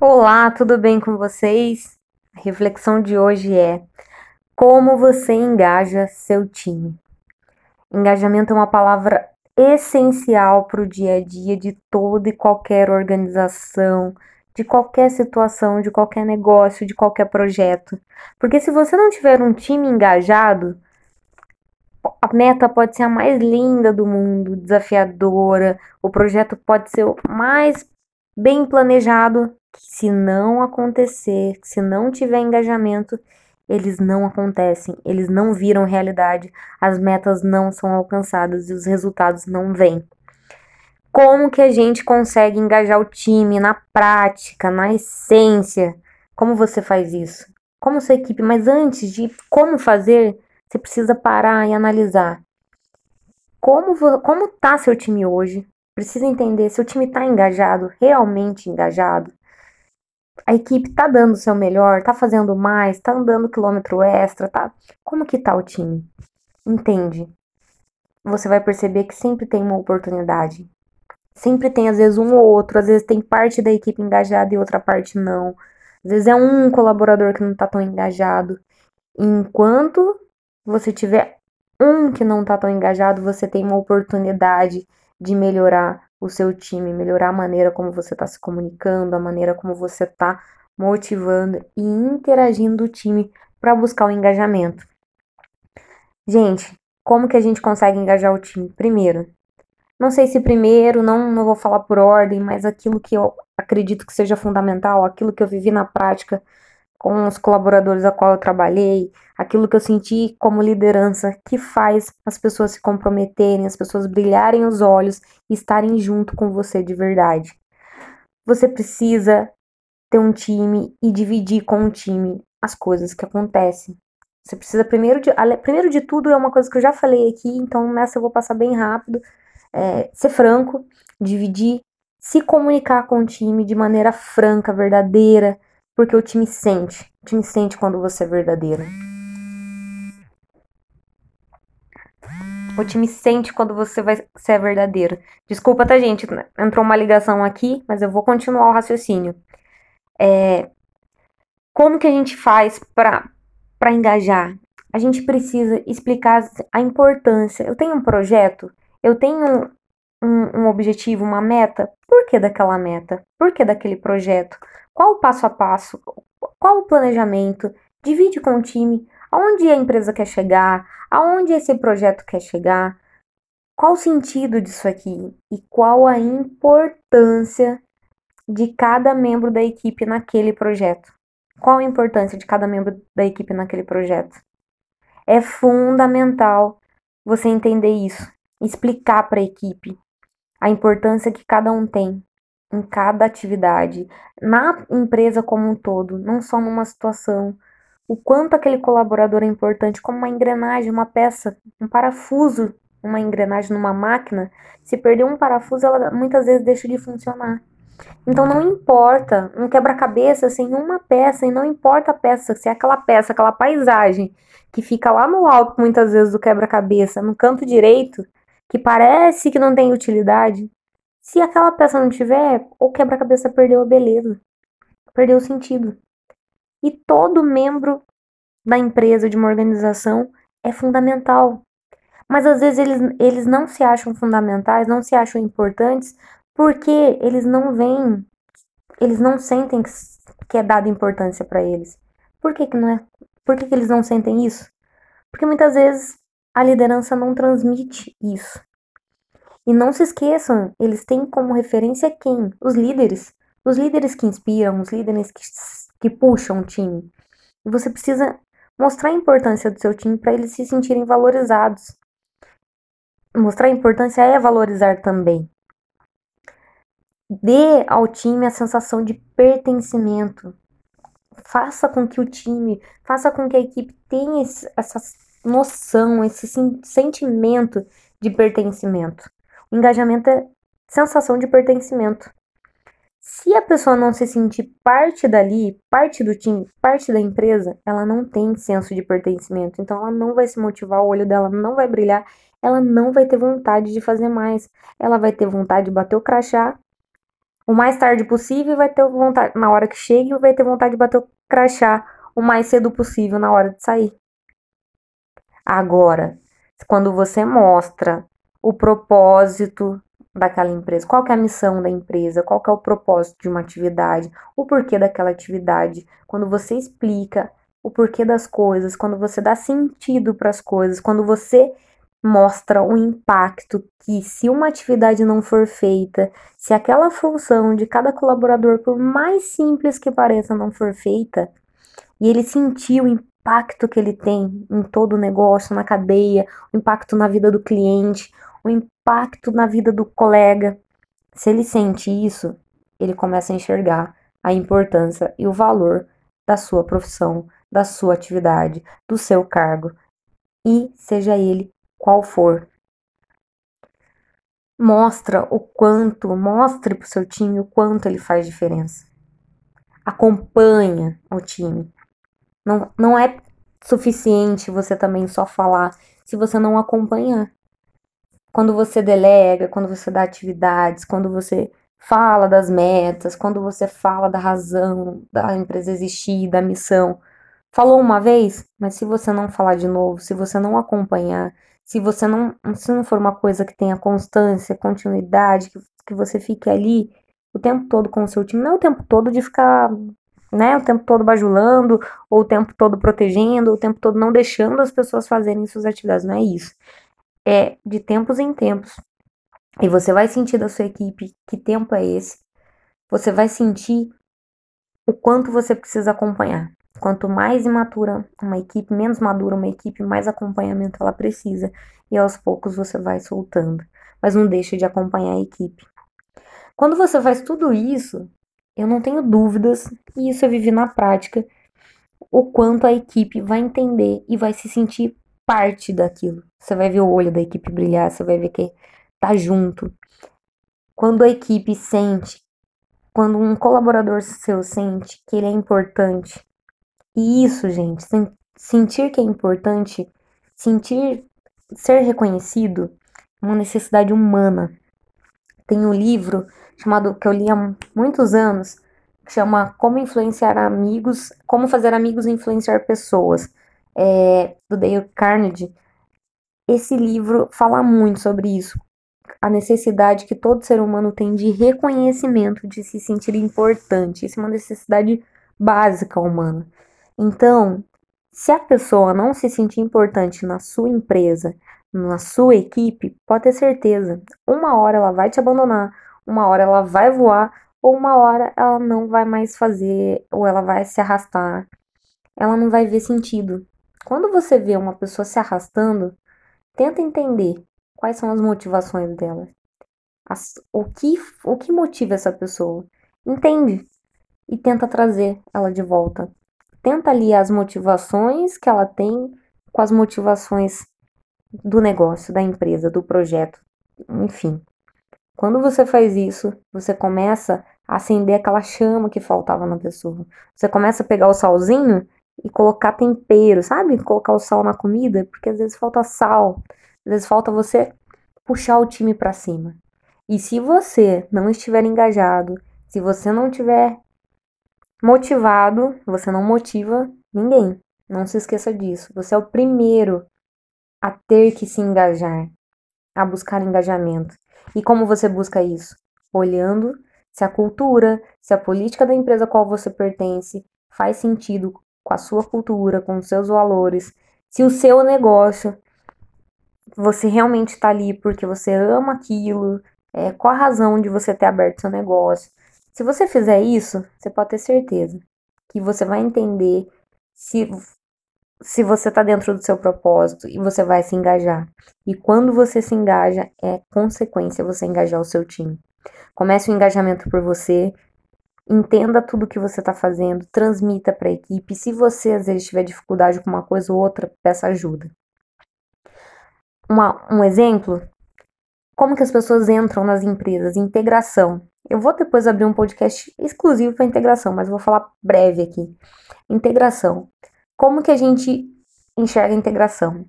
Olá, tudo bem com vocês? A reflexão de hoje é: como você engaja seu time? Engajamento é uma palavra essencial para o dia a dia de toda e qualquer organização, de qualquer situação, de qualquer negócio, de qualquer projeto. Porque se você não tiver um time engajado, a meta pode ser a mais linda do mundo, desafiadora, o projeto pode ser o mais bem planejado, se não acontecer, se não tiver engajamento, eles não acontecem, eles não viram realidade, as metas não são alcançadas e os resultados não vêm. Como que a gente consegue engajar o time na prática, na essência? Como você faz isso? Como sua equipe? Mas antes de como fazer, você precisa parar e analisar. Como, como tá seu time hoje? Precisa entender se o time está engajado, realmente engajado. A equipe está dando o seu melhor, está fazendo mais, está andando quilômetro extra, tá? Como que tá o time? Entende? Você vai perceber que sempre tem uma oportunidade. Sempre tem, às vezes, um ou outro, às vezes tem parte da equipe engajada e outra parte não. Às vezes é um colaborador que não está tão engajado. Enquanto você tiver um que não está tão engajado, você tem uma oportunidade de melhorar o seu time, melhorar a maneira como você está se comunicando, a maneira como você está motivando e interagindo o time para buscar o engajamento. Gente, como que a gente consegue engajar o time? Primeiro, não sei se primeiro, não, não vou falar por ordem, mas aquilo que eu acredito que seja fundamental, aquilo que eu vivi na prática com os colaboradores a qual eu trabalhei, aquilo que eu senti como liderança que faz as pessoas se comprometerem, as pessoas brilharem os olhos e estarem junto com você de verdade. Você precisa ter um time e dividir com o time as coisas que acontecem. Você precisa primeiro de, primeiro de tudo é uma coisa que eu já falei aqui, então nessa eu vou passar bem rápido. É, ser franco, dividir, se comunicar com o time de maneira franca, verdadeira, porque o time sente. O time sente quando você é verdadeiro. O time sente quando você vai ser é verdadeiro. Desculpa, tá, gente? Entrou uma ligação aqui, mas eu vou continuar o raciocínio. É, como que a gente faz para engajar? A gente precisa explicar a importância. Eu tenho um projeto, eu tenho um, um objetivo, uma meta. Por que daquela meta? Por que daquele projeto? Qual o passo a passo? Qual o planejamento? Divide com o time aonde a empresa quer chegar, aonde esse projeto quer chegar, qual o sentido disso aqui e qual a importância de cada membro da equipe naquele projeto. Qual a importância de cada membro da equipe naquele projeto? É fundamental você entender isso, explicar para a equipe a importância que cada um tem em cada atividade, na empresa como um todo, não só numa situação. O quanto aquele colaborador é importante, como uma engrenagem, uma peça, um parafuso, uma engrenagem numa máquina. Se perder um parafuso, ela muitas vezes deixa de funcionar. Então não importa, um quebra-cabeça sem uma peça, e não importa a peça, se é aquela peça, aquela paisagem que fica lá no alto muitas vezes do quebra-cabeça, no canto direito, que parece que não tem utilidade, se aquela peça não tiver, o quebra-cabeça perdeu a beleza, perdeu o sentido. E todo membro da empresa, de uma organização, é fundamental. Mas às vezes eles, eles não se acham fundamentais, não se acham importantes, porque eles não veem, eles não sentem que, que é dada importância para eles. Por que, que não é? Por que, que eles não sentem isso? Porque muitas vezes a liderança não transmite isso. E não se esqueçam, eles têm como referência quem? Os líderes. Os líderes que inspiram, os líderes que, que puxam o time. E você precisa mostrar a importância do seu time para eles se sentirem valorizados. Mostrar a importância é valorizar também. Dê ao time a sensação de pertencimento. Faça com que o time, faça com que a equipe tenha essa noção, esse sentimento de pertencimento. Engajamento é sensação de pertencimento. Se a pessoa não se sentir parte dali, parte do time, parte da empresa, ela não tem senso de pertencimento. Então ela não vai se motivar, o olho dela não vai brilhar, ela não vai ter vontade de fazer mais. Ela vai ter vontade de bater o crachá o mais tarde possível e vai ter vontade, na hora que chega, vai ter vontade de bater o crachá o mais cedo possível na hora de sair. Agora, quando você mostra o propósito daquela empresa, qual é a missão da empresa, qual é o propósito de uma atividade, o porquê daquela atividade, quando você explica o porquê das coisas, quando você dá sentido para as coisas, quando você mostra o impacto que se uma atividade não for feita, se aquela função de cada colaborador, por mais simples que pareça, não for feita, e ele sentir impacto que ele tem em todo o negócio, na cadeia, o impacto na vida do cliente, o impacto na vida do colega. Se ele sente isso, ele começa a enxergar a importância e o valor da sua profissão, da sua atividade, do seu cargo, e seja ele qual for. Mostra o quanto, mostre para o seu time o quanto ele faz diferença. Acompanha o time. Não, não é suficiente você também só falar se você não acompanhar. Quando você delega, quando você dá atividades, quando você fala das metas, quando você fala da razão da empresa existir, da missão. Falou uma vez, mas se você não falar de novo, se você não acompanhar, se você não, se não for uma coisa que tenha constância, continuidade, que, que você fique ali o tempo todo com o seu time, não é o tempo todo de ficar, né, o tempo todo bajulando, ou o tempo todo protegendo, ou o tempo todo não deixando as pessoas fazerem suas atividades, não é isso. É de tempos em tempos. E você vai sentir da sua equipe que tempo é esse. Você vai sentir o quanto você precisa acompanhar. Quanto mais imatura uma equipe, menos madura uma equipe, mais acompanhamento ela precisa. E aos poucos você vai soltando. Mas não deixe de acompanhar a equipe. Quando você faz tudo isso, eu não tenho dúvidas, e isso eu vivi na prática, o quanto a equipe vai entender e vai se sentir parte daquilo. Você vai ver o olho da equipe brilhar, você vai ver que tá junto. Quando a equipe sente, quando um colaborador seu sente que ele é importante, e isso, gente, sentir que é importante, sentir ser reconhecido, é uma necessidade humana. Tem um livro chamado que eu li há muitos anos, que chama Como influenciar amigos, como fazer amigos e influenciar pessoas, é, do Dale Carnegie. Esse livro fala muito sobre isso, a necessidade que todo ser humano tem de reconhecimento, de se sentir importante. Isso é uma necessidade básica humana. Então, se a pessoa não se sentir importante na sua empresa, na sua equipe, pode ter certeza, uma hora ela vai te abandonar, uma hora ela vai voar, ou uma hora ela não vai mais fazer, ou ela vai se arrastar. Ela não vai ver sentido. Quando você vê uma pessoa se arrastando, tenta entender quais são as motivações dela. As, o, que, o que motiva essa pessoa? Entende e tenta trazer ela de volta tenta aliar as motivações que ela tem com as motivações do negócio, da empresa, do projeto, enfim. Quando você faz isso, você começa a acender aquela chama que faltava na pessoa. Você começa a pegar o salzinho e colocar tempero, sabe? Colocar o sal na comida, porque às vezes falta sal, às vezes falta você puxar o time para cima. E se você não estiver engajado, se você não tiver Motivado, você não motiva ninguém. Não se esqueça disso. Você é o primeiro a ter que se engajar, a buscar engajamento. E como você busca isso? Olhando se a cultura, se a política da empresa a qual você pertence faz sentido com a sua cultura, com os seus valores, se o seu negócio você realmente está ali porque você ama aquilo, é, qual a razão de você ter aberto seu negócio, se você fizer isso, você pode ter certeza que você vai entender se, se você está dentro do seu propósito e você vai se engajar. E quando você se engaja, é consequência você engajar o seu time. Comece o engajamento por você, entenda tudo que você está fazendo, transmita para a equipe. Se você às vezes tiver dificuldade com uma coisa ou outra, peça ajuda. Uma, um exemplo, como que as pessoas entram nas empresas, integração. Eu vou depois abrir um podcast exclusivo para integração, mas vou falar breve aqui. Integração. Como que a gente enxerga a integração?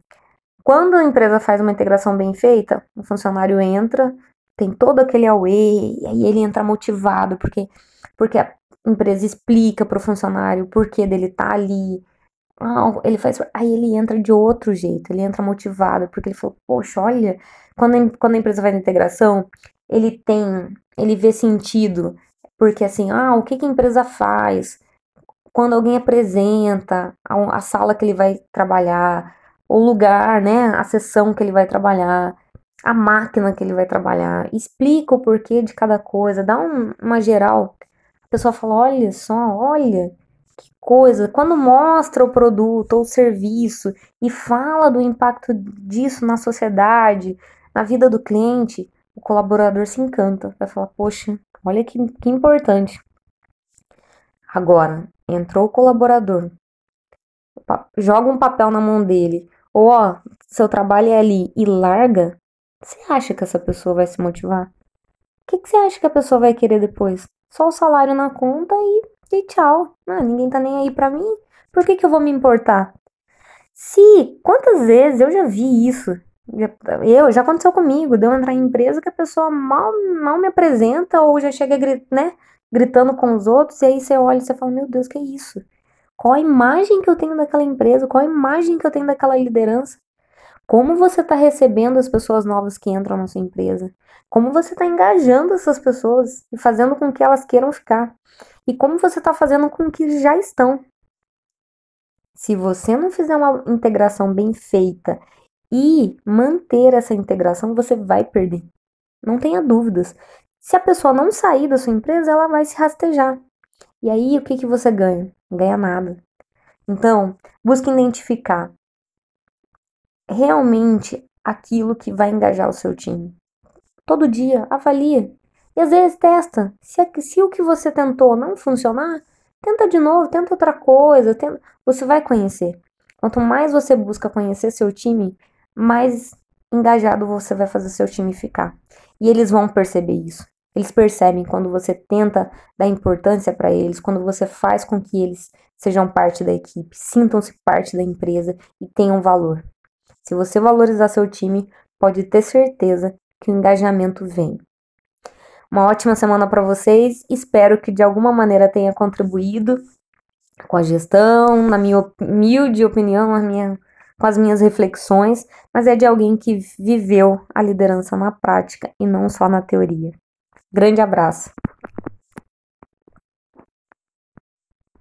Quando a empresa faz uma integração bem feita, o funcionário entra, tem todo aquele away, e aí ele entra motivado, porque, porque a empresa explica para o funcionário o porquê dele tá ali. Ah, ele faz. Aí ele entra de outro jeito, ele entra motivado, porque ele falou, poxa, olha, quando a, quando a empresa faz integração, ele tem. Ele vê sentido. Porque assim, ah, o que, que a empresa faz? Quando alguém apresenta a, a sala que ele vai trabalhar, o lugar, né? A sessão que ele vai trabalhar a máquina que ele vai trabalhar, explica o porquê de cada coisa, dá um, uma geral. A pessoa fala: olha só, olha que coisa. Quando mostra o produto ou o serviço e fala do impacto disso na sociedade, na vida do cliente, o colaborador se encanta. Vai falar: poxa, olha que, que importante. Agora, entrou o colaborador, joga um papel na mão dele, ou ó, seu trabalho é ali e larga, você acha que essa pessoa vai se motivar? O que, você acha que a pessoa vai querer depois? Só o salário na conta e, e tchau. Ah, ninguém tá nem aí pra mim. Por que, que eu vou me importar? Se, quantas vezes eu já vi isso? Eu, já aconteceu comigo, de eu entrar em empresa que a pessoa mal, mal me apresenta ou já chega né, gritando com os outros, e aí você olha e você fala, meu Deus, que é isso? Qual a imagem que eu tenho daquela empresa? Qual a imagem que eu tenho daquela liderança? Como você está recebendo as pessoas novas que entram na sua empresa? Como você está engajando essas pessoas e fazendo com que elas queiram ficar? E como você está fazendo com que já estão? Se você não fizer uma integração bem feita e manter essa integração, você vai perder. Não tenha dúvidas. Se a pessoa não sair da sua empresa, ela vai se rastejar. E aí, o que, que você ganha? Ganha nada. Então, busque identificar realmente aquilo que vai engajar o seu time. Todo dia, avalia. E às vezes testa. Se, se o que você tentou não funcionar, tenta de novo, tenta outra coisa. Tenta, você vai conhecer. Quanto mais você busca conhecer seu time, mais engajado você vai fazer seu time ficar. E eles vão perceber isso. Eles percebem quando você tenta dar importância para eles, quando você faz com que eles sejam parte da equipe, sintam-se parte da empresa e tenham valor. Se você valorizar seu time, pode ter certeza que o engajamento vem. Uma ótima semana para vocês. Espero que de alguma maneira tenha contribuído com a gestão, na minha humilde opinião, minha, com as minhas reflexões, mas é de alguém que viveu a liderança na prática e não só na teoria. Grande abraço.